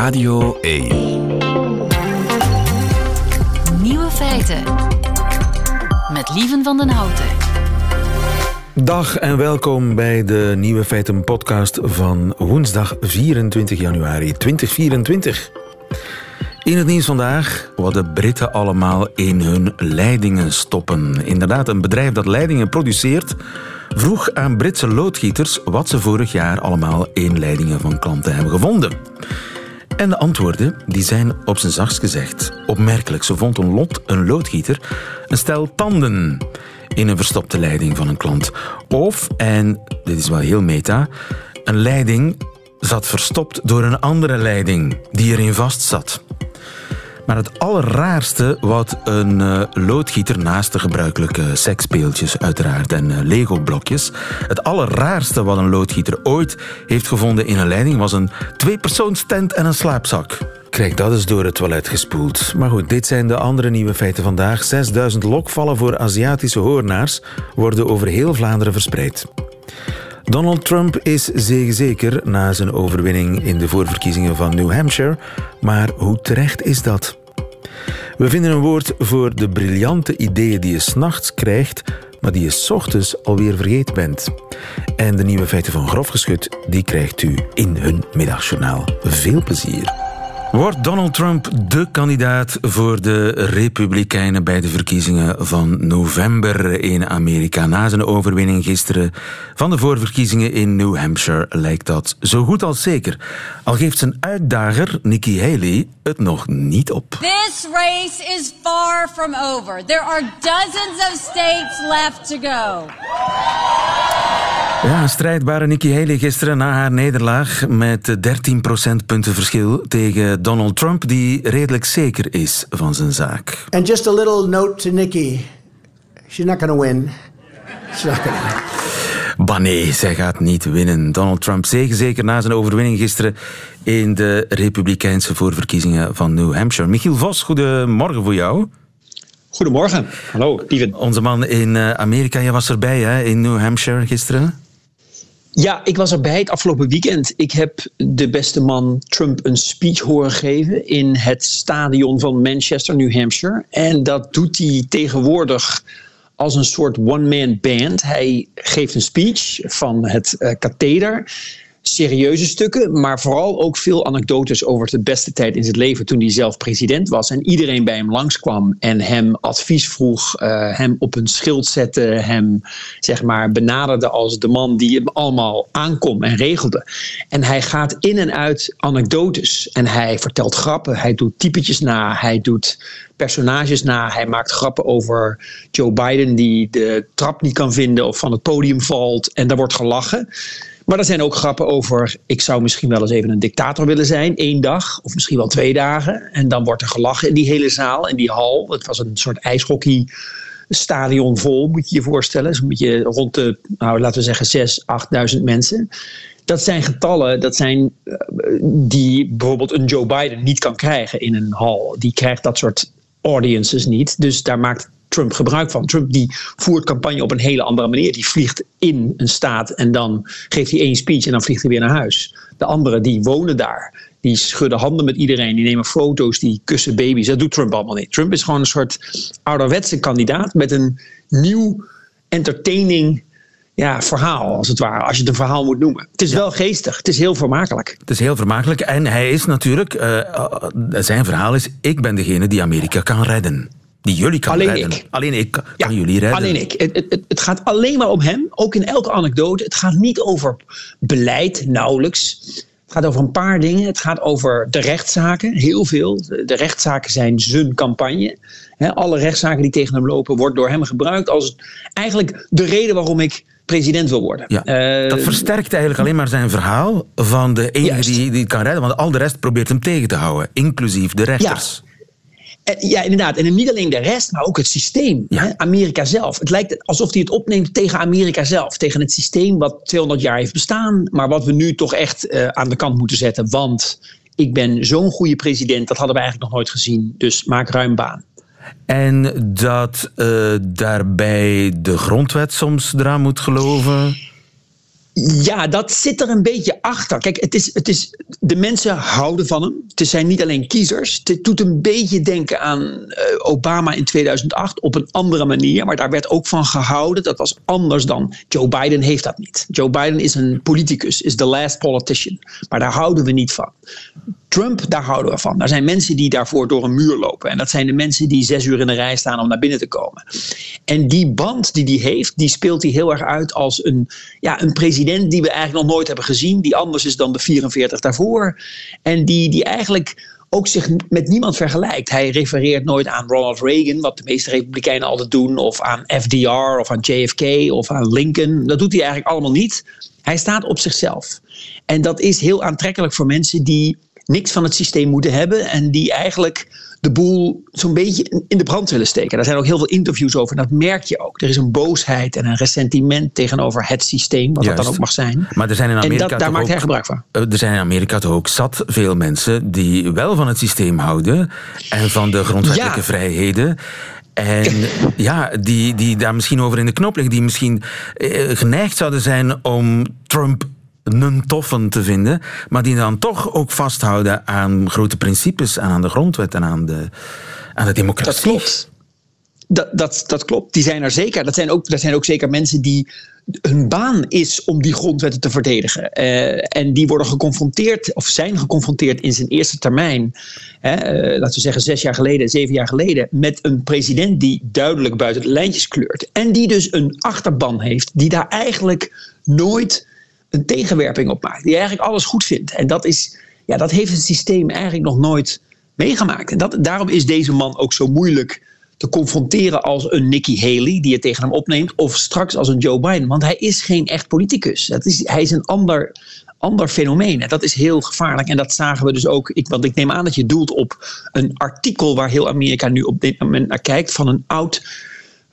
Radio 1. Nieuwe feiten. Met Lieven van den Houten. Dag en welkom bij de Nieuwe Feiten podcast van woensdag 24 januari 2024. In het nieuws vandaag wat de Britten allemaal in hun leidingen stoppen. Inderdaad, een bedrijf dat leidingen produceert vroeg aan Britse loodgieters wat ze vorig jaar allemaal in leidingen van klanten hebben gevonden. En de antwoorden die zijn op zijn zachtst gezegd opmerkelijk. Ze vond een lot, een loodgieter, een stel tanden in een verstopte leiding van een klant. Of, en dit is wel heel meta, een leiding zat verstopt door een andere leiding die erin vast zat. Maar het allerraarste wat een uh, loodgieter naast de gebruikelijke seksspeeltjes uiteraard en uh, Lego-blokjes, het allerraarste wat een loodgieter ooit heeft gevonden in een leiding was een tweepersoonstent en een slaapzak. Krijg dat eens door het toilet gespoeld. Maar goed, dit zijn de andere nieuwe feiten vandaag. 6000 lokvallen voor Aziatische hoornaars worden over heel Vlaanderen verspreid. Donald Trump is zeker na zijn overwinning in de voorverkiezingen van New Hampshire. Maar hoe terecht is dat? We vinden een woord voor de briljante ideeën die je s'nachts krijgt, maar die je s ochtends alweer vergeten bent. En de nieuwe feiten van Grofgeschut, die krijgt u in hun middagjournaal. Veel plezier. Wordt Donald Trump de kandidaat voor de Republikeinen bij de verkiezingen van november in Amerika? Na zijn overwinning gisteren van de voorverkiezingen in New Hampshire lijkt dat zo goed als zeker. Al geeft zijn uitdager Nikki Haley het nog niet op. This race is far from over. There are dozens of states left to go. Ja, strijdbare Nikki Haley gisteren na haar nederlaag met 13 procentpunten verschil tegen Donald Trump, die redelijk zeker is van zijn zaak. And just a little note to Nikki. She's not going to win. She's not going to win. Bah nee, zij gaat niet winnen. Donald Trump zeker na zijn overwinning gisteren in de republikeinse voorverkiezingen van New Hampshire. Michiel Vos, goedemorgen voor jou. Goedemorgen. Hallo, Steven. Onze man in eh, Amerika, jij was erbij hè, in New Hampshire gisteren. Ja, ik was erbij het afgelopen weekend. Ik heb de beste man Trump een speech horen geven in het stadion van Manchester, New Hampshire. En dat doet hij tegenwoordig als een soort one-man band. Hij geeft een speech van het uh, katheder serieuze stukken, maar vooral ook veel anekdotes over de beste tijd in zijn leven toen hij zelf president was. En iedereen bij hem langskwam en hem advies vroeg, uh, hem op een schild zette, hem zeg maar benaderde als de man die hem allemaal aankom en regelde. En hij gaat in en uit anekdotes en hij vertelt grappen, hij doet typetjes na, hij doet personages na. Hij maakt grappen over Joe Biden die de trap niet kan vinden of van het podium valt. En daar wordt gelachen. Maar er zijn ook grappen over, ik zou misschien wel eens even een dictator willen zijn, één dag of misschien wel twee dagen. En dan wordt er gelachen in die hele zaal, in die hal. Het was een soort ijshockey stadion vol, moet je je voorstellen. Zo'n beetje rond de, nou, laten we zeggen, 6.000, 8.000 mensen. Dat zijn getallen dat zijn, uh, die bijvoorbeeld een Joe Biden niet kan krijgen in een hal. Die krijgt dat soort audiences niet. Dus daar maakt Trump gebruik van. Trump die voert campagne op een hele andere manier. Die vliegt in een staat en dan geeft hij één speech en dan vliegt hij weer naar huis. De anderen die wonen daar. Die schudden handen met iedereen. Die nemen foto's. Die kussen baby's. Dat doet Trump allemaal niet. Trump is gewoon een soort ouderwetse kandidaat met een nieuw entertaining ja, verhaal, als het ware. Als je het een verhaal moet noemen. Het is wel geestig. Het is heel vermakelijk. Het is heel vermakelijk. En hij is natuurlijk... Uh, zijn verhaal is... Ik ben degene die Amerika kan redden. Die jullie kan alleen redden. Ik. Alleen ik kan ja, jullie redden. Alleen ik. Het, het, het, gaat alleen maar om hem. Ook in elke anekdote. Het gaat niet over beleid, nauwelijks. Het gaat over een paar dingen. Het gaat over de rechtszaken, heel veel. De rechtszaken zijn zijn campagne. alle rechtszaken die tegen hem lopen, wordt door hem gebruikt als eigenlijk de reden waarom ik president wil worden. Ja, uh, dat versterkt eigenlijk alleen maar zijn verhaal van de enige die, die kan redden. Want al de rest probeert hem tegen te houden, inclusief de rechters. Ja. Ja, inderdaad. En niet alleen de rest, maar ook het systeem. Ja. Hè? Amerika zelf. Het lijkt alsof hij het opneemt tegen Amerika zelf. Tegen het systeem wat 200 jaar heeft bestaan. Maar wat we nu toch echt uh, aan de kant moeten zetten. Want ik ben zo'n goede president. Dat hadden we eigenlijk nog nooit gezien. Dus maak ruim baan. En dat uh, daarbij de grondwet soms eraan moet geloven? Ja, dat zit er een beetje achter. Kijk, het is, het is, de mensen houden van hem. Het zijn niet alleen kiezers. Het doet een beetje denken aan eh, Obama in 2008 op een andere manier. Maar daar werd ook van gehouden. Dat was anders dan Joe Biden heeft dat niet. Joe Biden is een politicus, is the last politician. Maar daar houden we niet van. Trump, daar houden we van. Daar zijn mensen die daarvoor door een muur lopen. En dat zijn de mensen die zes uur in de rij staan om naar binnen te komen. En die band die hij heeft, die speelt hij heel erg uit als een, ja, een president die we eigenlijk nog nooit hebben gezien. Die anders is dan de 44 daarvoor. En die, die eigenlijk ook zich met niemand vergelijkt. Hij refereert nooit aan Ronald Reagan, wat de meeste Republikeinen altijd doen, of aan FDR of aan JFK of aan Lincoln. Dat doet hij eigenlijk allemaal niet. Hij staat op zichzelf. En dat is heel aantrekkelijk voor mensen die niks van het systeem moeten hebben en die eigenlijk de boel zo'n beetje in de brand willen steken. Daar zijn ook heel veel interviews over en dat merk je ook. Er is een boosheid en een ressentiment tegenover het systeem, wat dat dan ook mag zijn. Maar er zijn in Amerika en dat, daar maakt hij gebruik van. Er zijn in Amerika toch ook zat veel mensen die wel van het systeem houden en van de grondwettelijke vrijheden. En ja, die, die daar misschien over in de knop liggen, die misschien eh, geneigd zouden zijn om Trump een toffen te vinden, maar die dan toch ook vasthouden aan grote principes, aan de grondwet en aan de, aan de democratie. Dat klopt. Dat, dat, dat klopt, die zijn er zeker. Dat zijn, ook, dat zijn ook zeker mensen die hun baan is om die grondwetten te verdedigen. Uh, en die worden geconfronteerd, of zijn geconfronteerd in zijn eerste termijn, hè, uh, laten we zeggen zes jaar geleden, zeven jaar geleden, met een president die duidelijk buiten de lijntjes kleurt. En die dus een achterban heeft, die daar eigenlijk nooit een tegenwerping op maakt. Die eigenlijk alles goed vindt. En dat, is, ja, dat heeft het systeem eigenlijk nog nooit meegemaakt. En dat, daarom is deze man ook zo moeilijk te confronteren als een Nikki Haley die het tegen hem opneemt, of straks als een Joe Biden. Want hij is geen echt politicus. Dat is, hij is een ander, ander fenomeen. En dat is heel gevaarlijk. En dat zagen we dus ook. Ik, want ik neem aan dat je doelt op een artikel waar heel Amerika nu op dit moment naar kijkt van een oud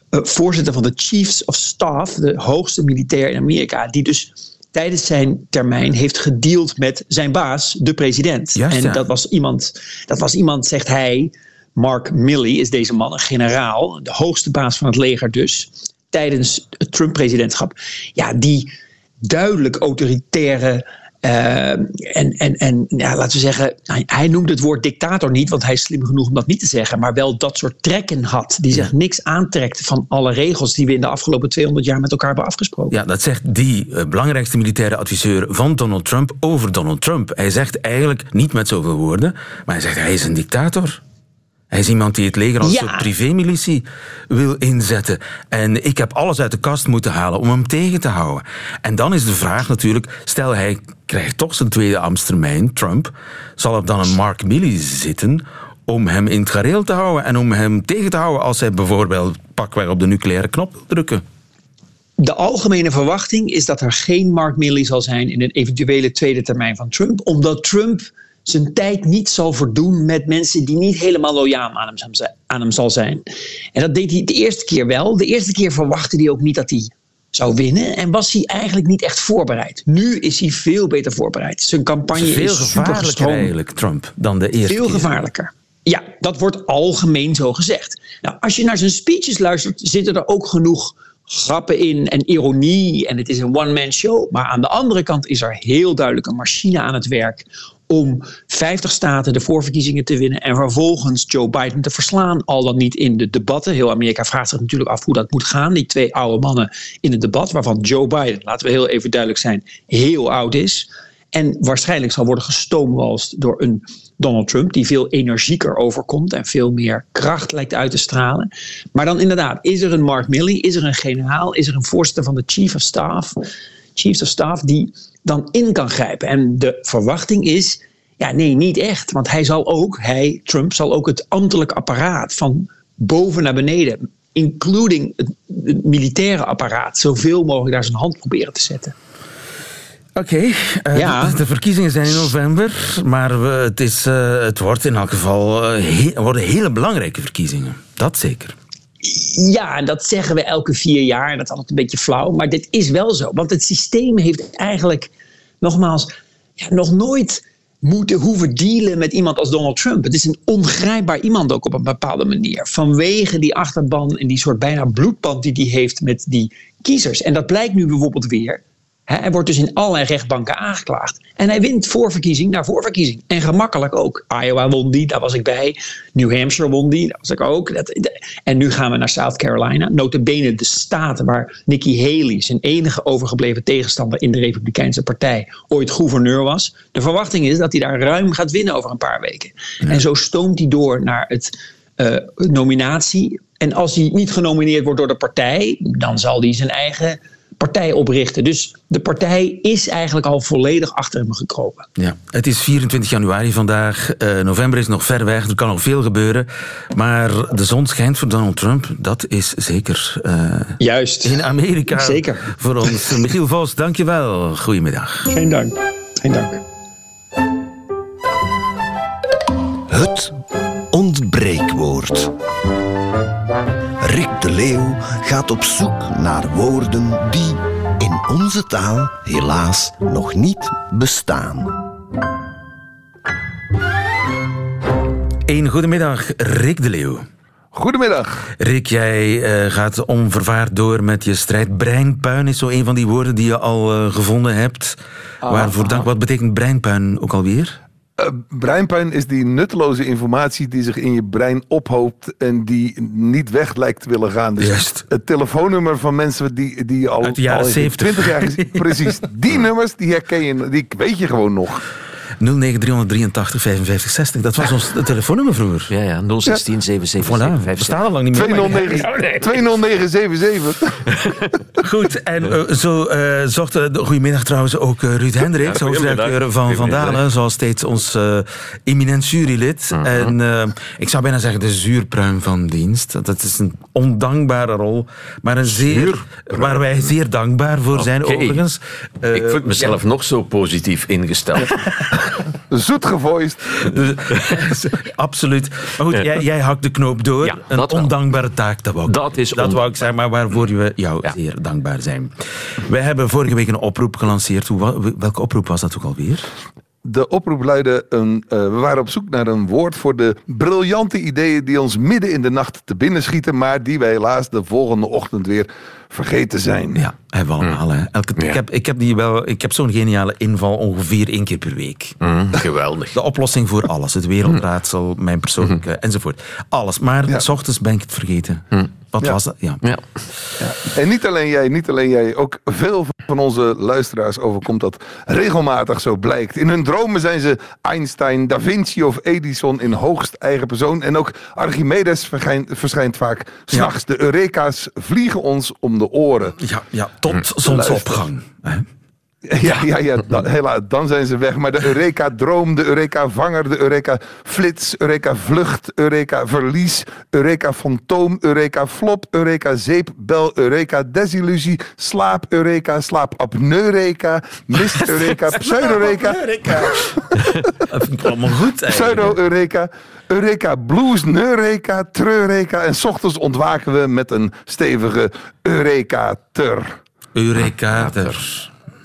uh, voorzitter van de Chiefs of Staff, de hoogste militair in Amerika, die dus tijdens zijn termijn heeft gedeeld met zijn baas, de president. Juist, en dat was, iemand, dat was iemand, zegt hij, Mark Milley is deze man, een generaal, de hoogste baas van het leger dus, tijdens het Trump-presidentschap. Ja, die duidelijk autoritaire en, en, en ja, laten we zeggen, hij, hij noemt het woord dictator niet, want hij is slim genoeg om dat niet te zeggen, maar wel dat soort trekken had, die zich niks aantrekt van alle regels die we in de afgelopen 200 jaar met elkaar hebben afgesproken. Ja, dat zegt die uh, belangrijkste militaire adviseur van Donald Trump over Donald Trump. Hij zegt eigenlijk niet met zoveel woorden, maar hij zegt hij is een dictator. Hij is iemand die het leger als Ja. soort privémilitie wil inzetten. En ik heb alles uit de kast moeten halen om hem tegen te houden. En dan is de vraag natuurlijk, stel hij krijgt toch zijn tweede ambtstermijn, Trump, zal er dan een Mark Milley zitten om hem in het gareel te houden en om hem tegen te houden als hij bijvoorbeeld pakweg op de nucleaire knop wil drukken? De algemene verwachting is dat er geen Mark Milley zal zijn in een eventuele tweede termijn van Trump, omdat Trump zijn tijd niet zal verdoen met mensen die niet helemaal loyaal aan hem, zal- aan hem zal zijn. En dat deed hij de eerste keer wel. De eerste keer verwachtte hij ook niet dat hij zou winnen en was hij eigenlijk niet echt voorbereid. Nu is hij veel beter voorbereid. Zijn campagne Veel is gevaarlijker eigenlijk, Trump, dan de eerste Veel keer. gevaarlijker. Ja, dat wordt algemeen zo gezegd. Nou, als je naar zijn speeches luistert, zitten er ook genoeg grappen in en ironie. En het is een one-man show. Maar aan de andere kant is er heel duidelijk een machine aan het werk om 50 staten de voorverkiezingen te winnen en vervolgens Joe Biden te verslaan, al dan niet in de debatten. Heel Amerika vraagt zich natuurlijk af hoe dat moet gaan. Die twee oude mannen in het debat, waarvan Joe Biden, laten we heel even duidelijk zijn, heel oud is. En waarschijnlijk zal worden gestoomwalst door een Donald Trump, die veel energieker overkomt en veel meer kracht lijkt uit te stralen. Maar dan inderdaad, is er een Mark Milley, is er een generaal, is er een voorzitter van de Chief of Staff, Chiefs of Staff, die dan in kan grijpen. En de verwachting is, ja nee, niet echt. Want hij zal ook, hij, Trump, zal ook het ambtelijk apparaat van boven naar beneden, including het, het militaire apparaat, zoveel mogelijk daar zijn hand proberen te zetten. Oké, eh, Ja. de, de verkiezingen zijn in november, maar we, het, is, eh, het wordt in elk geval eh, he- worden hele belangrijke verkiezingen. Dat zeker. Ja, dat zeggen we elke vier jaar. En dat is altijd een beetje flauw. Maar dit is wel zo. Want het systeem heeft eigenlijk, nogmaals, ja, nog nooit moeten hoeven dealen met iemand als Donald Trump. Het is een ongrijpbaar iemand ook op een bepaalde manier. Vanwege die achterban en die soort bijna bloedband die hij heeft met die kiezers. En dat blijkt nu bijvoorbeeld weer Hij wordt dus in allerlei rechtbanken aangeklaagd. En hij wint voorverkiezing na voorverkiezing. En gemakkelijk ook. Iowa won die, daar was ik bij. New Hampshire won die, daar was ik ook. En nu gaan we naar South Carolina. Notabene de staten waar Nikki Haley, zijn enige overgebleven tegenstander in de Republikeinse Partij, ooit gouverneur was. De verwachting is dat hij daar ruim gaat winnen over een paar weken. En zo stoomt hij door naar het eh, nominatie. En als hij niet genomineerd wordt door de partij, dan zal hij zijn eigen partij oprichten. Dus de partij is eigenlijk al volledig achter hem gekropen. Ja, het is 24 januari vandaag. Eh, november is nog ver weg. Er kan nog veel gebeuren. Maar de zon schijnt voor Donald Trump. Dat is zeker eh, Juist. in Amerika. Zeker. Voor ons. Michiel Vos, dankjewel. Goedemiddag. Geen dank. Geen dank. Het ontbreekwoord. Leeuw gaat op zoek naar woorden die in onze taal helaas nog niet bestaan. Een goedemiddag, Rick de Leeuw. Goedemiddag. Rick, jij eh, gaat onvervaard door met je strijd. Breinpuin is zo een van die woorden die je al eh, gevonden hebt. Waarvoor dank. Wat betekent breinpuin ook alweer? Eh, breinpijn is die nutteloze informatie die zich in je brein ophoopt en die niet weg lijkt te willen gaan. Dus het telefoonnummer van mensen die, die al, Uit de jaren al 70. 20 jaar gezien. Precies. Die nummers die herken je, die weet je gewoon nog. 09383 55 60. Dat was ons telefoonnummer vroeger. Ja, ja, 016 77 Voilà, bestaat al lang niet meer. 209, maar- 20977. Goed, en eh, zo eh zocht eh, de goedemiddag trouwens ook Ruud Hendricks, hoofdredacteur van. Vandalen, zoals steeds ons eh eminent jurylid. En eh, ik zou bijna zeggen de zuurpruim van dienst. Dat is een ondankbare rol, maar een zeer, waar wij zeer dankbaar voor zijn overigens. Ik voel mezelf nog zo positief ingesteld. Zoet gevoiced. Absoluut. Maar goed, jij, jij hakt de knoop door. Ja, een ondankbare taak, dat wou ik, Dat is dat wou ik zeggen, maar waarvoor we jou Ja. zeer dankbaar zijn. Wij hebben vorige week een oproep gelanceerd. Hoe, welke oproep was dat ook alweer? De oproep luidde, een, eh, we waren op zoek naar een woord voor de briljante ideeën die ons midden in de nacht te binnen schieten, maar die wij helaas de volgende ochtend weer vergeten zijn. Ja, hebben we allemaal. Hè. Elke, Ja. ik, heb, ik heb, die wel, ik heb zo'n geniale inval ongeveer één keer per week. Mm, geweldig. De oplossing voor alles. Het wereldraadsel, mijn persoonlijke, enzovoort. Alles. Maar Ja. s ochtends ben ik het vergeten. Wat Ja. was dat? Ja. Ja. En niet alleen jij, niet alleen jij, ook veel van onze luisteraars overkomt dat regelmatig zo blijkt. In hun dromen zijn ze Einstein, Da Vinci of Edison in hoogst eigen persoon. En ook Archimedes verschijnt, verschijnt vaak s'nachts. De Eureka's vliegen ons om de oren. Ja, ja, tot zonsopgang. Ja, ja, ja dan, helaas, dan zijn ze weg. Maar de Eureka-droom, de Eureka-vanger, de Eureka-flits, Eureka-vlucht, Eureka-verlies, Eureka-fantoom, Eureka-flop, Eureka-zeep, bel, Eureka-desillusie, slaap-Eureka, slaap-apneu-Eureka, mist-Eureka, pseudo-Eureka, Dat vind ik allemaal goed eigenlijk. pseudo-Eureka, Eureka-blues, Neureka, Treureka. En s ochtends ontwaken we met een stevige Eureka-ter. Eureka.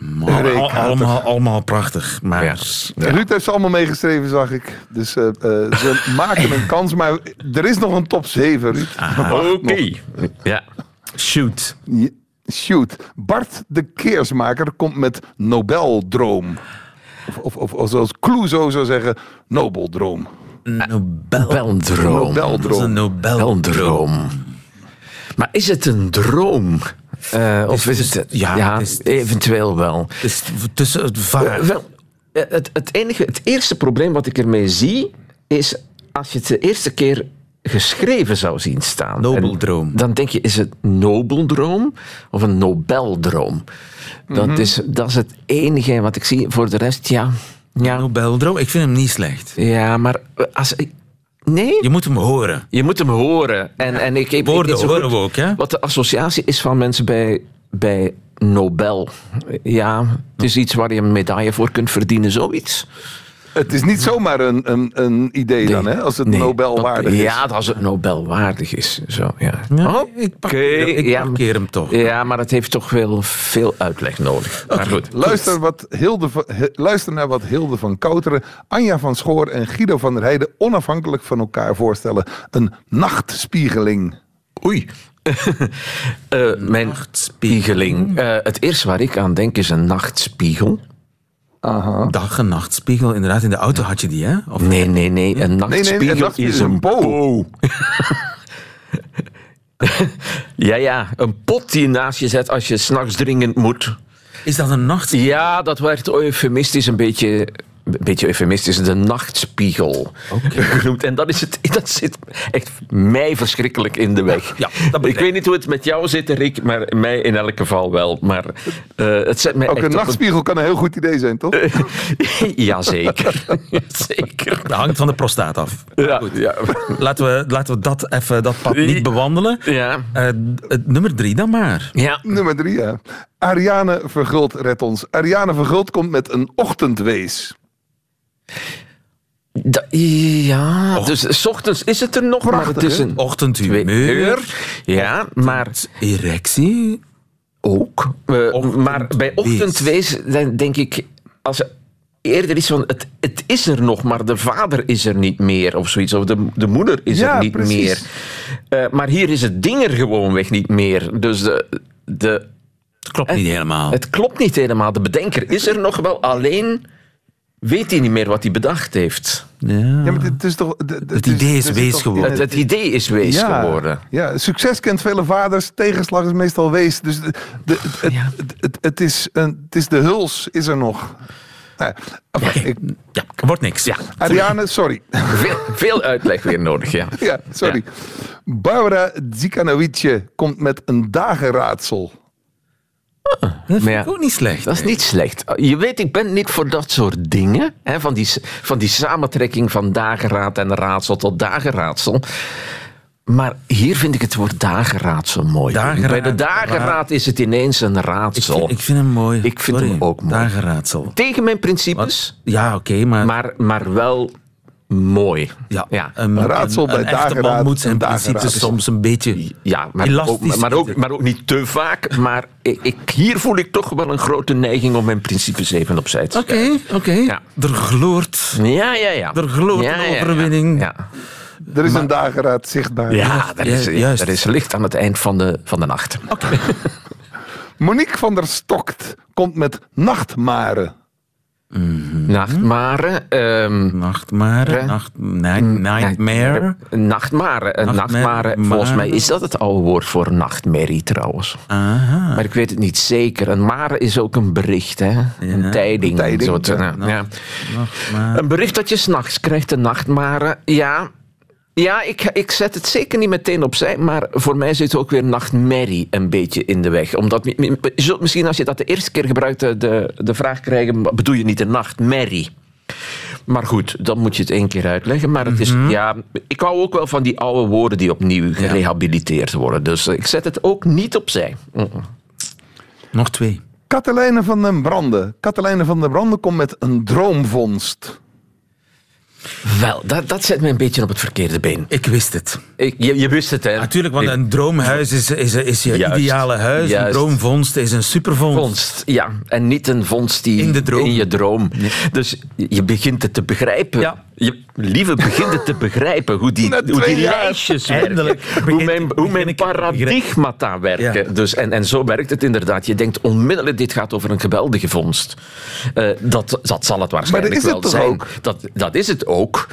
Ter. Maar Eureka, al- allemaal, allemaal prachtig. Maar Ja. Ruud heeft ze allemaal meegeschreven, zag ik. Dus eh, eh, ze maken een kans. Maar er is nog een top 7, Ruud. Oké. Ja. shoot. Shoot. Bart de Keersmaker komt met Nobeldroom. Of, of, of, of zoals Clouseau zou zeggen, Nobeldroom. Nobel. Beldroom. Dat is een Nobel. Beldroom. Maar is het een droom? Eh, of is het... ja, Ja, het is- eventueel wel. Dus tussen het. Eh, wel, eh, het, het, enige, het eerste probleem wat ik ermee zie, is als je het de eerste keer geschreven zou zien staan. Nobeldroom. En Dan denk je, is het Nobeldroom of een Nobeldroom? Dat, is, dat is het enige wat ik zie. Voor de rest, ja. Ja, Nobeldroom, ik vind hem niet slecht. ja maar als ik... Nee? Je moet hem horen. Je moet hem horen. En, en ik, ik, ik Woorden zo horen goed we ook, hè? Wat de associatie is van mensen bij, bij Nobel. Ja, het is iets waar je een medaille voor kunt verdienen, zoiets. Het is niet zomaar een, een, een idee dan, hè? Als het Nee, Nobelwaardig dat- is. Ja, als het Nobelwaardig is. Zo, ja. Ja, Oké, ik pak- ik ja. parkeer hem toch. Ja, maar het heeft toch wel veel uitleg nodig. Maar goed. Luister, wat Hilde luister naar wat Hilde van Kouteren, Anja van Schoor en Guido van der Heijden onafhankelijk van elkaar voorstellen. Een nachtspiegeling. Oei. Eh, mijn spiegeling. Eh, het eerste waar ik aan denk is een nachtspiegel. Dag- en nachtspiegel. Inderdaad, in de auto had je die, hè? Of Nee, nee, nee. Een nachtspiegel, nachtspiegel is een bo. ja, ja. Een pot die je naast je zet als je s'nachts dringend moet. Is dat een nachtspiegel? Ja, dat werd eufemistisch een beetje... Een beetje eufemistisch, de nachtspiegel genoemd. En dat, is het, dat zit echt mij verschrikkelijk in de weg. Ja, dat ik weet niet hoe het met jou zit, Rick, maar mij in elk geval wel. Maar eh, het zet mij Ook echt een nachtspiegel kan een heel goed idee zijn, toch? Jazeker. Zeker. Dat hangt van de prostaat af. Ja, Goed. ja. Laten we, laten we dat, even, dat pad niet bewandelen. Ja. Eh, het nummer drie dan maar. ja. Nummer drie, ja. Ariane Verguld redt ons. Ariane Verguld komt met een ochtendwees. Da- ja, dus s ochtends is het er nog, maar het is een Ochtendhumeur. Ja, maar Erectie. ook. Maar bij ochtendwees denk ik, als er eerder is van het, het is er nog, maar de vader is er niet meer of zoiets, of de, de moeder is Ja, er niet precies. meer. Eh, maar hier is het ding er gewoonweg niet meer. Dus de, de, Het klopt niet helemaal. het klopt niet helemaal. De bedenker is er nog wel, alleen weet hij niet meer wat hij bedacht heeft. ja. Ja, maar het is toch... Het, idee is wees geworden. Het, het idee is wees ja, geworden. Ja, succes kent vele vaders, tegenslag is meestal wees. Dus de, de- het, Ja. het, het, het is een, het is de huls, is er nog. Ja, enfin, ik, Ja, wordt niks. Ja. Ariane, sorry. Veel, veel uitleg weer nodig, ja. ja, sorry. Barbara Dzikanovice komt met een dagenraadsel. Dat vind ik ook niet slecht. Dat is niet slecht. Je weet, ik ben niet voor dat soort dingen. Hè, van, die, van die samentrekking van dageraad en raadsel tot dageraadsel. Maar hier vind ik het woord dageraadsel mooi. Dageraad, Bij de dageraad is het ineens een raadsel. ik vind hem mooi. Ik vind Sorry. hem ook mooi. Tegen mijn principes, Ja, oké, maar... maar, maar wel mooi. ja, ja. Een, Een raadsel bij een echte man dageraad, moet zijn een principes soms een beetje... Ja, maar Elastisch ook, maar, ook, maar ook niet te vaak. Maar ik, ik- hier voel ik toch wel een grote neiging om mijn principes even opzij te Oké, zetten. oké. Ja. Er gloort... Ja, ja, ja. Er gloort ja, een ja, ja. overwinning. Ja, Er is een dageraad zichtbaar. ja, er, is, juist. er is licht aan het eind van de, van de nacht. Monique van der Stokt komt met nachtmaren. Nachtmare. ehm, Nachtmare, Hè? nacht, night, nightmare. Nachtmare. Een Nachtmare. nachtmare. Volgens mij is dat het oude woord voor nachtmerrie trouwens. Aha. Maar ik weet het niet zeker. Een mare is ook een bericht, hè? een tijding. een tijding, zo te- ja. Een bericht dat je s'nachts krijgt, een nachtmare. Ja, ja ik, ik zet het zeker niet meteen opzij, maar voor mij zit ook weer nachtmerrie een beetje in de weg. Omdat, je zult misschien als je dat de eerste keer gebruikt de, de, vraag krijgen, bedoel je niet een nachtmerrie? Maar goed, dan moet je het één keer uitleggen. Maar het is, ja, ik hou ook wel van die oude woorden die opnieuw gerehabiliteerd worden. Dus ik zet het ook niet opzij. Mm. Nog twee. Katelijne van den Brande. Katelijne van den Brande komt met een droomvondst. Wel, dat, dat zet me een beetje op het verkeerde been. Ik wist het. Ik, je, je wist het, hè? Natuurlijk, want een droomhuis is, is, is je Juist. ideale huis. Een droomvondst is een supervondst. vondst, ja. En niet een vondst die In de droom. je droom. Dus je begint het te begrijpen. Ja. Je, lieve begint het te begrijpen hoe die, hoe die lijstjes werken. Hoe mijn, hoe mijn paradigmata werken. Ja. Dus, en, en zo werkt het inderdaad. Je denkt onmiddellijk, dit gaat over een geweldige vondst. Eh, dat, dat zal het waarschijnlijk het wel toch zijn. ook? Dat, dat is het ook.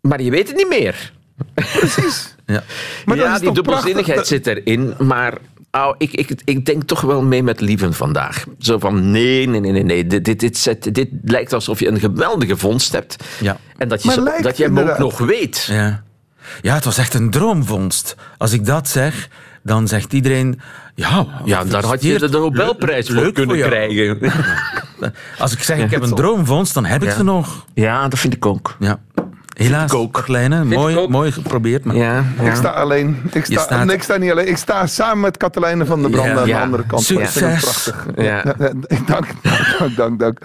Maar je weet het niet meer. Ja. Maar dat ja, is die dubbelzinnigheid prachtig? zit erin. Maar au, ik, ik, ik denk toch wel mee met Lieven vandaag. Zo van, nee, nee, nee, nee. nee. Dit, dit, dit, zet- dit lijkt alsof je een geweldige vondst hebt. Ja. En dat je, Maar zo- lijkt dat je hem ook nog weet. Ja. ja, het was echt een droomvondst. Als ik dat zeg, dan zegt iedereen... Ja, Ja, daar had je de Nobelprijs voor kunnen krijgen. Als ik zeg, ik heb een droomvondst, dan heb ik ze nog. Ja, dat vind ik ook. Ja. Helaas, ik ook. Mooi, mooi geprobeerd. Maar Ja, Ik sta alleen. Ik sta, staat- nee, ik sta niet alleen. Ik sta samen met Katelijne van der Brande Ja. aan de andere kant. Succes. prachtig. Ja, dank, dank, dank, dank.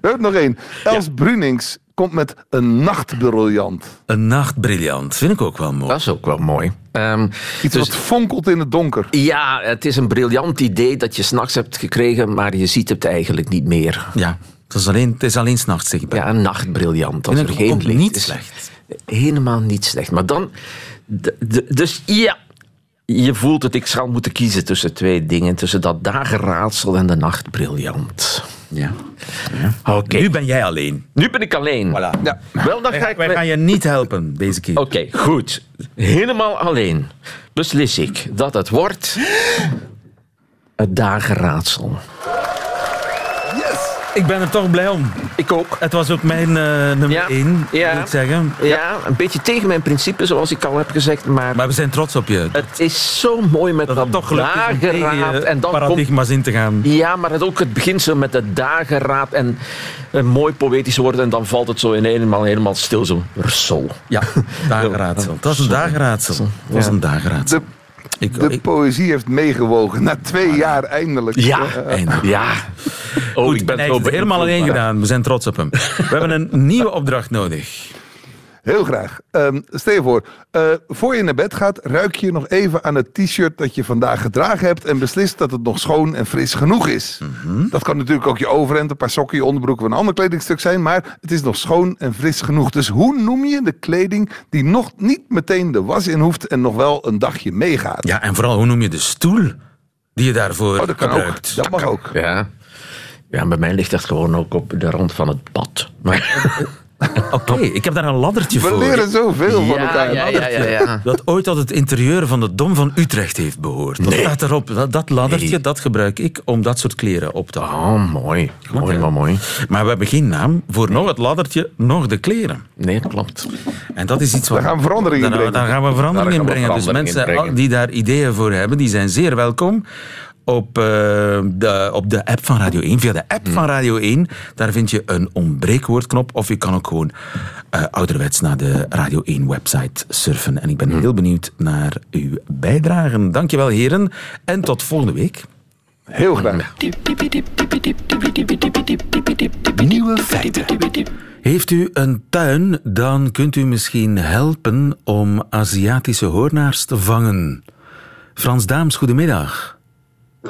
We hebben nog één. Els Brunings komt met een nachtbriljant. Een nachtbriljant, vind ik ook wel mooi. Dat is ook wel mooi. Ehm, Iets dus- wat fonkelt in het donker. ja, het is een briljant idee dat je s'nachts hebt gekregen, maar je ziet het eigenlijk niet meer. Ja, het is alleen, het is alleen s'nachts zichtbaar. Ja, een nachtbriljant. Als Vind er geen licht niet is. slecht. Helemaal niet slecht. Maar dan... Dus ja... je voelt het, ik zal moeten kiezen tussen twee dingen. Tussen dat dagenraadsel en de nachtbriljant. Ja. Oké. Nu ben jij alleen. Nu ben ik alleen. Voilà. Ja. Wel, dan ga Wij, ik... wij gaan je niet helpen deze keer. Oké, goed. Helemaal alleen beslis ik dat het wordt... Het dagenraadsel. Ik ben er toch blij om. Ik ook. Het was ook mijn eh, nummer Ja. 1, Ja. moet ik zeggen. Ja, een beetje tegen mijn principe, zoals ik al heb gezegd, maar... Maar we zijn trots op je. Het is zo mooi met Dat toch dageraad. En dan komt paradigma's in te gaan. Ja, maar het ook het begint zo met de dageraad en een mooi poëtisch woord en dan valt het zo in eenmaal helemaal stil, zo. Ja, dageraadsel. Het was een dageraadsel. Het was Ja. een dageraadsel. De, Ik, de ik, poëzie heeft meegewogen. Na twee jaar eindelijk. Ja, eindelijk. ja. Oh, Goed, ik ben het helemaal alleen gedaan. We zijn trots op hem. We hebben een nieuwe opdracht nodig. Heel graag. Ehm, stel je voor, eh, voor je naar bed gaat, ruik je nog even aan het t-shirt dat je vandaag gedragen hebt en beslist dat het nog schoon en fris genoeg is. Dat kan natuurlijk ook je overhemd, een paar sokken, je onderbroek of een ander kledingstuk zijn, maar het is nog schoon en fris genoeg. Dus hoe noem je de kleding die nog niet meteen de was in hoeft en nog wel een dagje meegaat? Ja, en vooral, hoe noem je de stoel die je daarvoor Oh, dat kan ook. gebruikt? Dat mag ook. Ja. ja, bij mij ligt dat gewoon ook op de rand van het bad. Maar, Oké, ik heb daar een laddertje We voor. leren zoveel van elkaar. ja, ja, ja, ja. Dat ooit tot het interieur van de Dom van Utrecht heeft behoord. Dat staat erop. Dat, dat laddertje, Nee. dat gebruik ik om dat soort kleren op te halen. Oh, mooi. Mooi, maar mooi. Maar we hebben geen naam voor nog het laddertje, nog de kleren. Nee, dat klopt. En dat is iets wat... Daar gaan we verandering in brengen. Daar gaan we verandering in we brengen. Dus in mensen brengen. die daar ideeën voor hebben, die zijn zeer welkom. Op, eh, de, op de app van Radio 1. Via de app van Radio 1. Daar vind je een ontbreekwoordknop. Of je kan ook gewoon eh, ouderwets naar de Radio 1 website surfen. En ik ben heel benieuwd naar uw bijdragen. Dankjewel heren. En tot volgende week. Heel graag. Nieuwe feiten. Heeft u een tuin, dan kunt u misschien helpen om Aziatische hoornaars te vangen. Frans Daams, goedemiddag.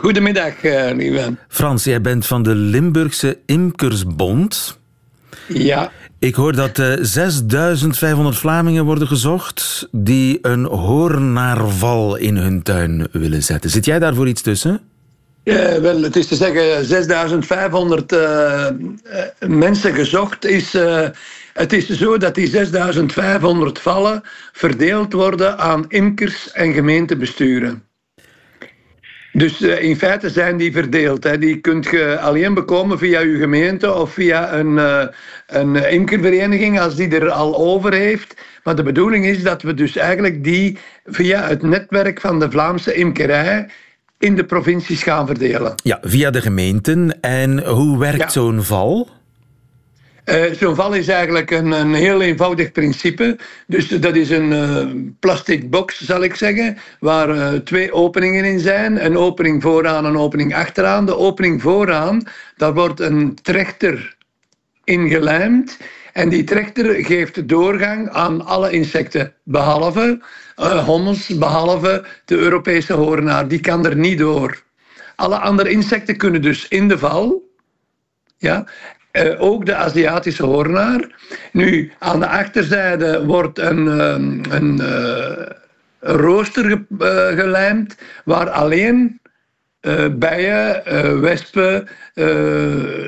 Goedemiddag, eh, lieve. Frans, jij bent van de Limburgse Imkersbond. Ja, Ik hoor dat eh 6500 Vlamingen worden gezocht die een hoornaarval in hun tuin willen zetten. Zit jij daar voor iets tussen? eh, wel, het is te zeggen 6500 eh, eh, mensen gezocht. Is, het is zo dat die 6500 vallen verdeeld worden aan imkers en gemeentebesturen. Dus eh, in feite zijn die verdeeld. Hè. Die kunt je alleen bekomen via je gemeente of via een, eh, een imkervereniging als die er al over heeft. Maar de bedoeling is dat we dus eigenlijk die via het netwerk van de Vlaamse imkerij in de provincies gaan verdelen. Ja, via de gemeenten. En hoe werkt Ja. zo'n val? Eh, Zo'n val is eigenlijk een, een heel eenvoudig principe. Dus dat is een eh, plastic box, zal ik zeggen, waar eh, twee openingen in zijn. Een opening vooraan, een opening achteraan. De opening vooraan, daar wordt een trechter ingelijmd. En die trechter geeft doorgang aan alle insecten, behalve eh hommels, behalve de Europese hoornaar. Die kan er niet door. Alle andere insecten kunnen dus in de val. Ja. Eh, ook de Aziatische hoornaar. Nu, aan de achterzijde wordt een, ehm, een, eh, een rooster ge- eh, gelijmd waar alleen bijen, wespen,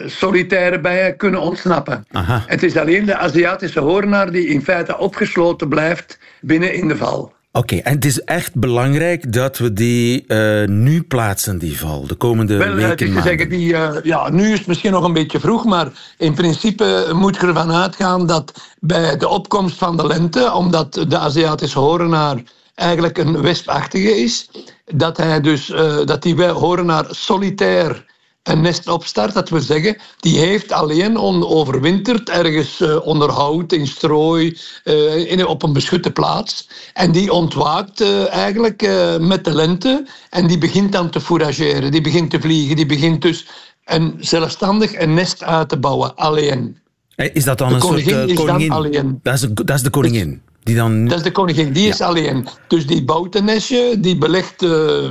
solitaire bijen kunnen ontsnappen. Aha. Het is alleen de Aziatische hoornaar die in feite opgesloten blijft binnen in de val. Oké, en het is echt belangrijk dat we die eh, nu plaatsen, die val, de komende Wel, weken, het is te maanden. zeggen, die, eh, ja, nu is het misschien nog een beetje vroeg, maar in principe moet je ervan uitgaan dat bij de opkomst van de lente, omdat de Aziatische horenaar eigenlijk een wespachtige is, dat, hij dus, eh, dat die horenaar solitair een nest opstart. Dat wil zeggen, die heeft alleen overwinterd ergens eh, onder hout, in strooi, eh, in, op een beschutte plaats. En die ontwaakt eh, eigenlijk met de lente en die begint dan te fourageren, die begint te vliegen, die begint dus een, zelfstandig een nest uit te bouwen, alleen. Is dat dan De een soort koningin is dan alleen. Dat is, de, dat is de koningin. Die dan... Dat is de koningin, die is alleen. Dus die bouwt een nestje, die belegt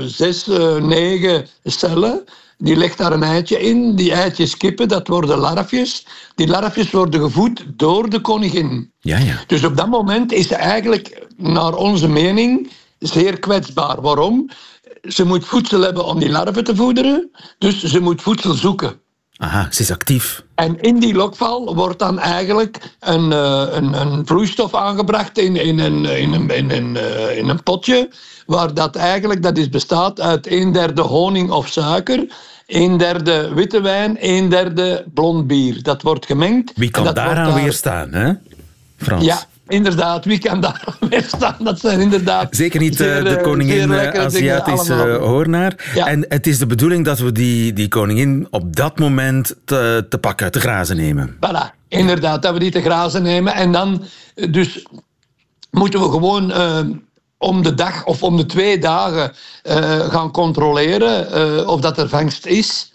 zes, negen cellen. Die legt daar een eitje in. Die eitjes kippen, dat worden larfjes. Die larfjes worden gevoed door de koningin. Ja, ja. Dus op dat moment is ze eigenlijk, naar onze mening, zeer kwetsbaar. Waarom? Ze moet voedsel hebben om die larven te voederen, dus ze moet voedsel zoeken. Aha, ze is actief. En in die lokval wordt dan eigenlijk een, eh, een, een vloeistof aangebracht in, in, een, in, een, in, een, eh, in een potje, waar dat eigenlijk dat is bestaat uit een derde honing of suiker, een derde witte wijn, een derde blond bier. Dat wordt gemengd. Wie kan daaraan daar- weerstaan, hè? Frans. Ja, inderdaad. Wie kan daar weerstaan? Dat zijn inderdaad... Zeker niet eh, zeer, de eh, koningin eh, Aziatische hoornaar. Ja. En het is de bedoeling dat we die, die koningin op dat moment te, te pakken, te grazen nemen. Voilà, inderdaad, dat we die te grazen nemen. En dan dus moeten we gewoon om de dag of om de twee dagen gaan controleren of dat er vangst is.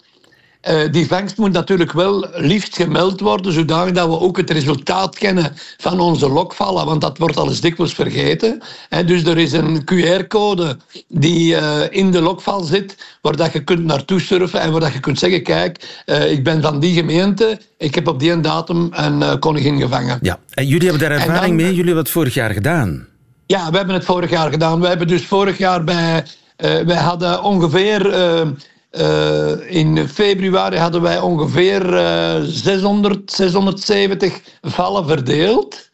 Eh, die vangst moet natuurlijk wel liefst gemeld worden, zodanig dat we ook het resultaat kennen van onze lokvallen, want dat wordt al eens dikwijls vergeten. Hè, dus er is een QR-code die eh, in de lokval zit, waar dat je kunt naartoe surfen en waar dat je kunt zeggen, kijk, eh, ik ben van die gemeente, ik heb op die datum een koningin gevangen. Ja. En jullie hebben daar En ervaring dan- mee. Jullie hebben het vorig jaar gedaan. Ja, we hebben het vorig jaar gedaan. We hebben dus vorig jaar bij... wij hadden ongeveer... eh, in februari hadden wij ongeveer eh 600, 670 vallen verdeeld.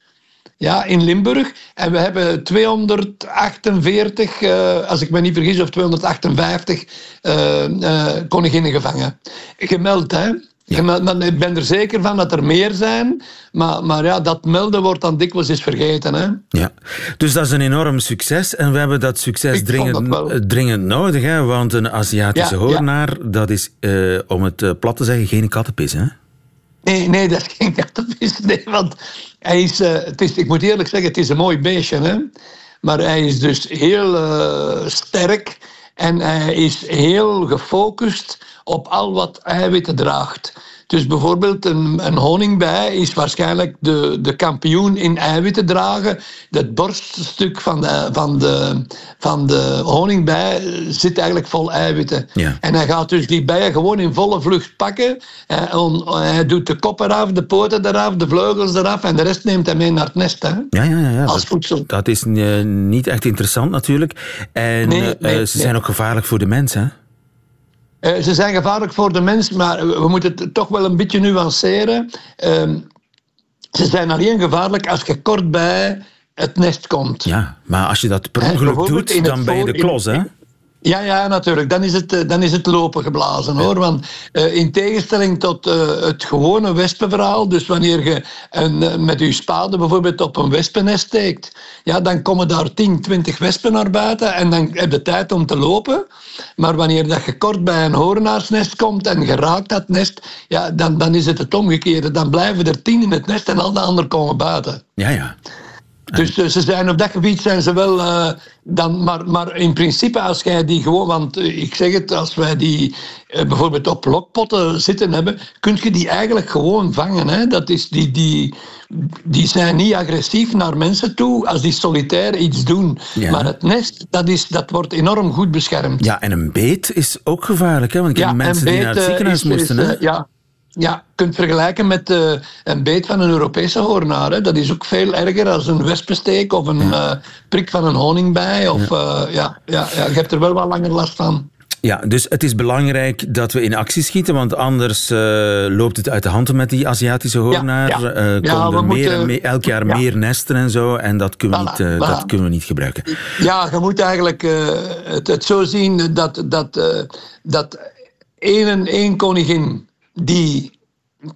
Ja, in Limburg. En we hebben 248, eh, als ik me niet vergis, of 258 eh, eh, koninginnen gevangen. Gemeld, hè? Gemeld, maar ik ben er zeker van dat er meer zijn. Maar, maar ja, dat melden wordt dan dikwijls eens vergeten, hè? Ja. Dus dat is een enorm succes. En we hebben dat succes Ik dringend, dat dringend nodig. Hè? Want een Aziatische Ja, ja. hoornaar, dat is, eh, om het eh, plat te zeggen, geen kattenpis. Hè? Nee, nee, dat is geen kattenvis. Nee, want hij is, eh, het is, ik moet eerlijk zeggen, het is een mooi beestje. Hè? Maar hij is dus heel sterk en hij is heel gefocust op al wat eiwitten draagt. Dus bijvoorbeeld een, een honingbij is waarschijnlijk de, de kampioen in eiwitten dragen. Het borststuk van de, van, de, van de honingbij zit eigenlijk vol eiwitten. Ja. En hij gaat dus die bijen gewoon in volle vlucht pakken. Hij, on- hij doet de kop eraf, de poten eraf, de vleugels eraf en de rest neemt hij mee naar het nest. Hè? Ja, ja, ja. ja. Als Dat, voedsel. dat is eh, niet echt interessant natuurlijk. En Nee, eh, nee, ze nee. zijn ook gevaarlijk voor de mens. Hè? Eh, ze zijn gevaarlijk voor de mens, maar we moeten het toch wel een beetje nuanceren. Ehm, ze zijn alleen gevaarlijk als je kort bij het nest komt. Ja, maar als je dat per ongeluk doet, dan ben je de klos. Hè? Ja, ja, natuurlijk. Dan is het, eh, dan is het lopen geblazen hoor. Want eh, in tegenstelling tot eh, het gewone wespenverhaal, dus wanneer je een, met je spade bijvoorbeeld op een wespennest steekt, ja, dan komen daar 10, 20 wespen naar buiten en dan heb je tijd om te lopen. Maar wanneer dat je kort bij een horenaarsnest komt en je raakt dat nest, ja, dan, dan is het het omgekeerde. Dan blijven er 10 in het nest en al de anderen komen buiten. Ja, ja. Dus eh, ze zijn op dat gebied zijn ze wel eh, dan, maar, maar in principe als jij die gewoon, want eh, ik zeg het, als wij die eh, bijvoorbeeld op lokpotten zitten hebben, kun je die eigenlijk gewoon vangen. Hè? Dat is die, die, die zijn niet agressief naar mensen toe als die solitair iets doen. Ja. Maar het nest, dat, is, dat wordt enorm goed beschermd. Ja, en een beet is ook gevaarlijk. Hè? Want ik ken mensen die naar het ziekenhuis is- is, moesten. eh, hè? ja, ja, je kunt vergelijken met eh, een beet van een Europese hoornaar. Hè. Dat is ook veel erger als een wespensteek of een eh, prik van een honingbij. Of, ja. ja, ja, ja, je hebt er wel wat langer last van. Ja, dus het is belangrijk dat we in actie schieten, want anders eh, loopt het uit de handen met die Aziatische hoornaar. ja. Eh, komen er meer en elk jaar Ja. meer nesten en zo, en dat kunnen, we, Voilà, niet, eh, voilà. dat kunnen we niet gebruiken. Ja, je moet eigenlijk eh, het, het zo zien dat, dat, eh, dat één, één koningin die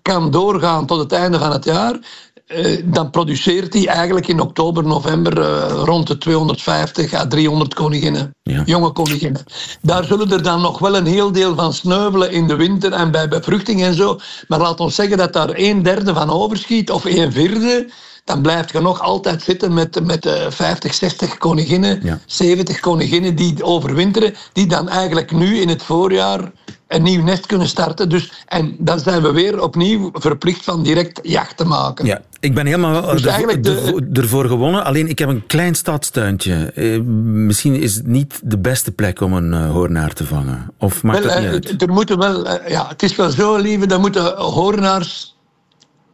kan doorgaan tot het einde van het jaar, eh, dan produceert hij eigenlijk in oktober, november eh, rond de 250 à 300 koninginnen. Ja. Jonge koninginnen. Daar zullen er dan nog wel een heel deel van sneuvelen in de winter en bij bevruchting en zo. Maar laat ons zeggen dat daar een derde van overschiet of een vierde. Dan blijf je nog altijd zitten met, met eh, 50, 60 koninginnen, Ja. 70 koninginnen die overwinteren, die dan eigenlijk nu in het voorjaar een nieuw nest kunnen starten. Dus, en dan zijn we weer opnieuw verplicht van direct jacht te maken. Ja, ik ben helemaal eh, Dus de- ervoor gewonnen, alleen ik heb een klein stadstuintje. Eh, misschien is het niet de beste plek om een eh, hoornaar te vangen. Of maakt Wel, dat niet eh, uit? er moeten wel, ja, het is wel zo, lieve, er moeten hoornaars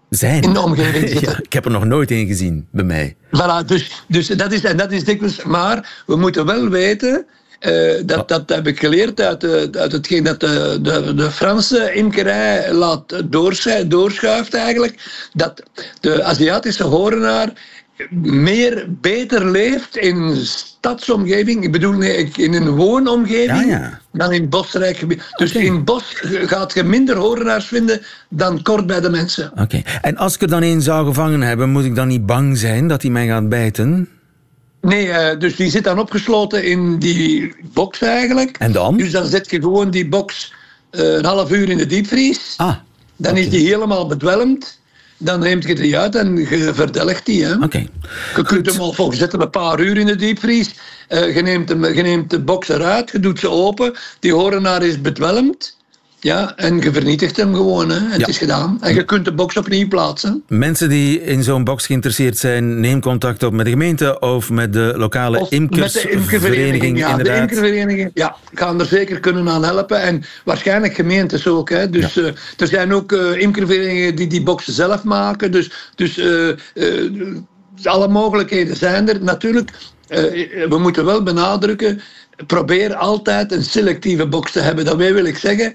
Zijn? in de omgeving zitten. Ja, ik heb er nog nooit een gezien bij mij. Voilà, dus, dus dat, is, en dat is dikwijls. Maar we moeten wel weten. Eh, dat, dat heb ik geleerd uit, de, uit hetgeen dat de, de, de Franse imkerij laat doorschu- doorschuift eigenlijk. Dat de Aziatische horenaar meer beter leeft in stadsomgeving. Ik bedoel nee, in een woonomgeving Ja, ja. dan in bosrijk gebied. Dus in bos gaat je minder horenaars vinden dan kort bij de mensen. Oké. En als ik er dan één zou gevangen hebben, moet ik dan niet bang zijn dat hij mij gaat bijten? Nee, eh, dus die zit dan opgesloten in die box eigenlijk. En dan? Dus dan zet je gewoon die box eh, een half uur in de diepvries. Ah, dan is die helemaal bedwelmd. Dan neemt je die uit en je verdelgt die. Hè. oké. Je kunt hem al volgens zetten een paar uur in de diepvries. Eh, je, neemt hem, je neemt de box eruit, je doet ze open. Die horenaar is bedwelmd. Ja, en je vernietigt hem gewoon. Hè. Ja. Het is gedaan. En je kunt de box opnieuw plaatsen. Mensen die in zo'n box geïnteresseerd zijn, neem contact op met de gemeente of met de lokale Of met de imkervereniging. Ja, de inderdaad. imkervereniging ja, gaan er zeker kunnen aan helpen. En waarschijnlijk gemeentes ook. Hè. Dus eh, er zijn ook eh imkerverenigingen die die boxen zelf maken. Dus, dus eh, alle mogelijkheden zijn er. Natuurlijk, we moeten wel benadrukken. Probeer altijd een selectieve box te hebben. Daarmee wil ik zeggen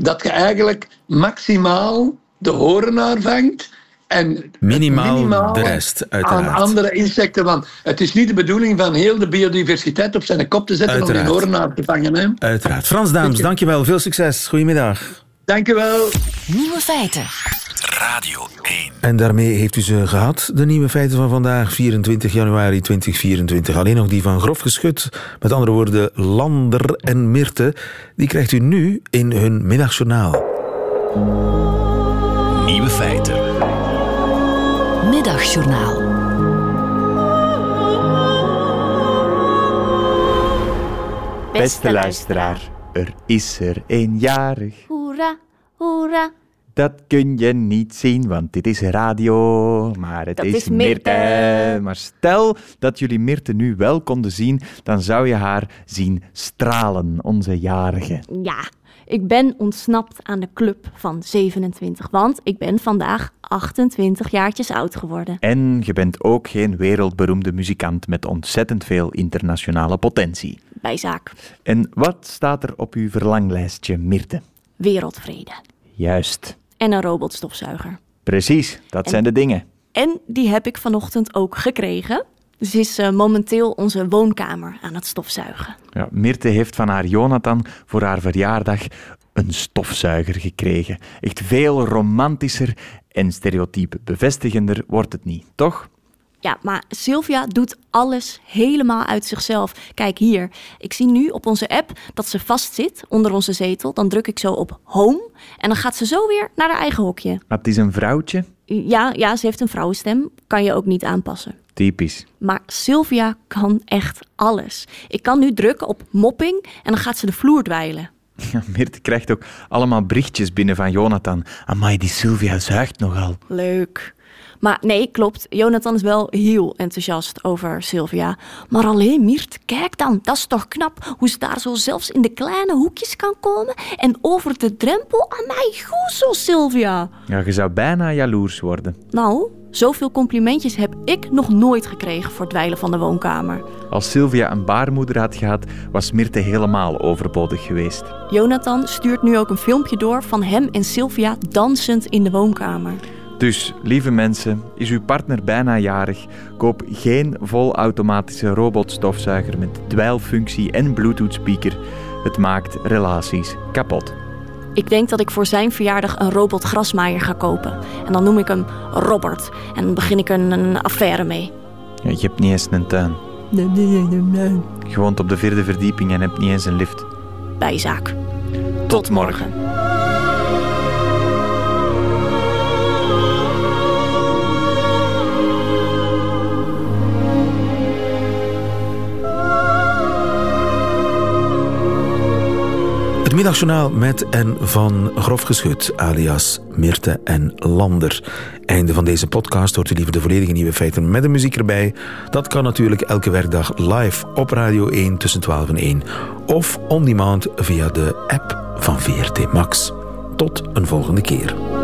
dat je eigenlijk maximaal de horenaar vangt. En Minimaal de rest, uiteraard. aan andere insecten. Want het is niet de bedoeling van heel de biodiversiteit op zijn kop te zetten Uiteraard. om die horenaar te vangen. Hè? Uiteraard. Frans Daams, dankjewel. Veel succes. Goedemiddag. Dank u wel. Nieuwe feiten. Radio 1. En daarmee heeft u ze gehad, de nieuwe feiten van vandaag, 24 januari 2024. Alleen nog die van grof geschut. Met andere woorden, Lander en Mirte. Die krijgt u nu in hun middagjournaal. Nieuwe feiten. Middagjournaal. Beste luisteraar, er is er een jarig. Hoera, hoera. Dat kun je niet zien, want dit is radio. Maar het Dat is, is Mirte. Maar stel dat jullie Mirte nu wel konden zien, dan zou je haar zien stralen, onze jarige. Ja, ik ben ontsnapt aan de club van 27, want ik ben vandaag 28 jaartjes oud geworden. En je bent ook geen wereldberoemde muzikant met ontzettend veel internationale potentie. Bijzaak. En wat staat er op uw verlanglijstje, Mirte? Wereldvrede. Juist. En een robotstofzuiger. Precies, dat zijn de dingen. En die heb ik vanochtend ook gekregen. Ze is eh, momenteel onze woonkamer aan het stofzuigen. Ja, Mirte heeft van haar Jonathan voor haar verjaardag een stofzuiger gekregen. Echt veel romantischer en stereotype bevestigender wordt het niet, toch? Ja, maar Sylvia doet alles helemaal uit zichzelf. Kijk hier, ik zie nu op onze app dat ze vastzit onder onze zetel. Dan druk ik zo op home en dan gaat ze zo weer naar haar eigen hokje. Maar het is een vrouwtje. Ja, ja, ze heeft een vrouwenstem, kan je ook niet aanpassen. Typisch. Maar Sylvia kan echt alles. Ik kan nu drukken op mopping en dan gaat ze de vloer dweilen. Ja, Mirte krijgt ook allemaal berichtjes binnen van Jonathan. Amai, die Sylvia zuigt nogal. Leuk. Maar nee, klopt. Jonathan is wel heel enthousiast over Sylvia. Maar alleen Miert, kijk dan, dat is toch knap hoe ze daar zo zelfs in de kleine hoekjes kan komen en over de drempel aan mij goed zo, Sylvia. Ja, je zou bijna jaloers worden. Nou, zoveel complimentjes heb ik nog nooit gekregen voor het dweilen van de woonkamer. Als Sylvia een baarmoeder had gehad, was Mirte helemaal overbodig geweest. Jonathan stuurt nu ook een filmpje door van hem en Sylvia dansend in de woonkamer. Dus, lieve mensen, is uw partner bijna jarig? Koop geen volautomatische robotstofzuiger met dweilfunctie en Bluetooth-speaker. Het maakt relaties kapot. Ik denk dat ik voor zijn verjaardag een robot grasmaaier ga kopen. En dan noem ik hem Robert. En dan begin ik een, een affaire mee. Ja, je hebt niet eens een tuin. Nee, nee, nee, nee. Je woont op de vierde verdieping en hebt niet eens een lift. Bijzaak. Tot morgen. Middagjournaal met en van Grof Geschut, alias Mirte en Lander. Einde van deze podcast hoort u liever de volledige nieuwe feiten met de muziek erbij. Dat kan natuurlijk elke werkdag live op Radio 1 tussen 12 en 1. Of on demand via de app van VRT Max. Tot een volgende keer.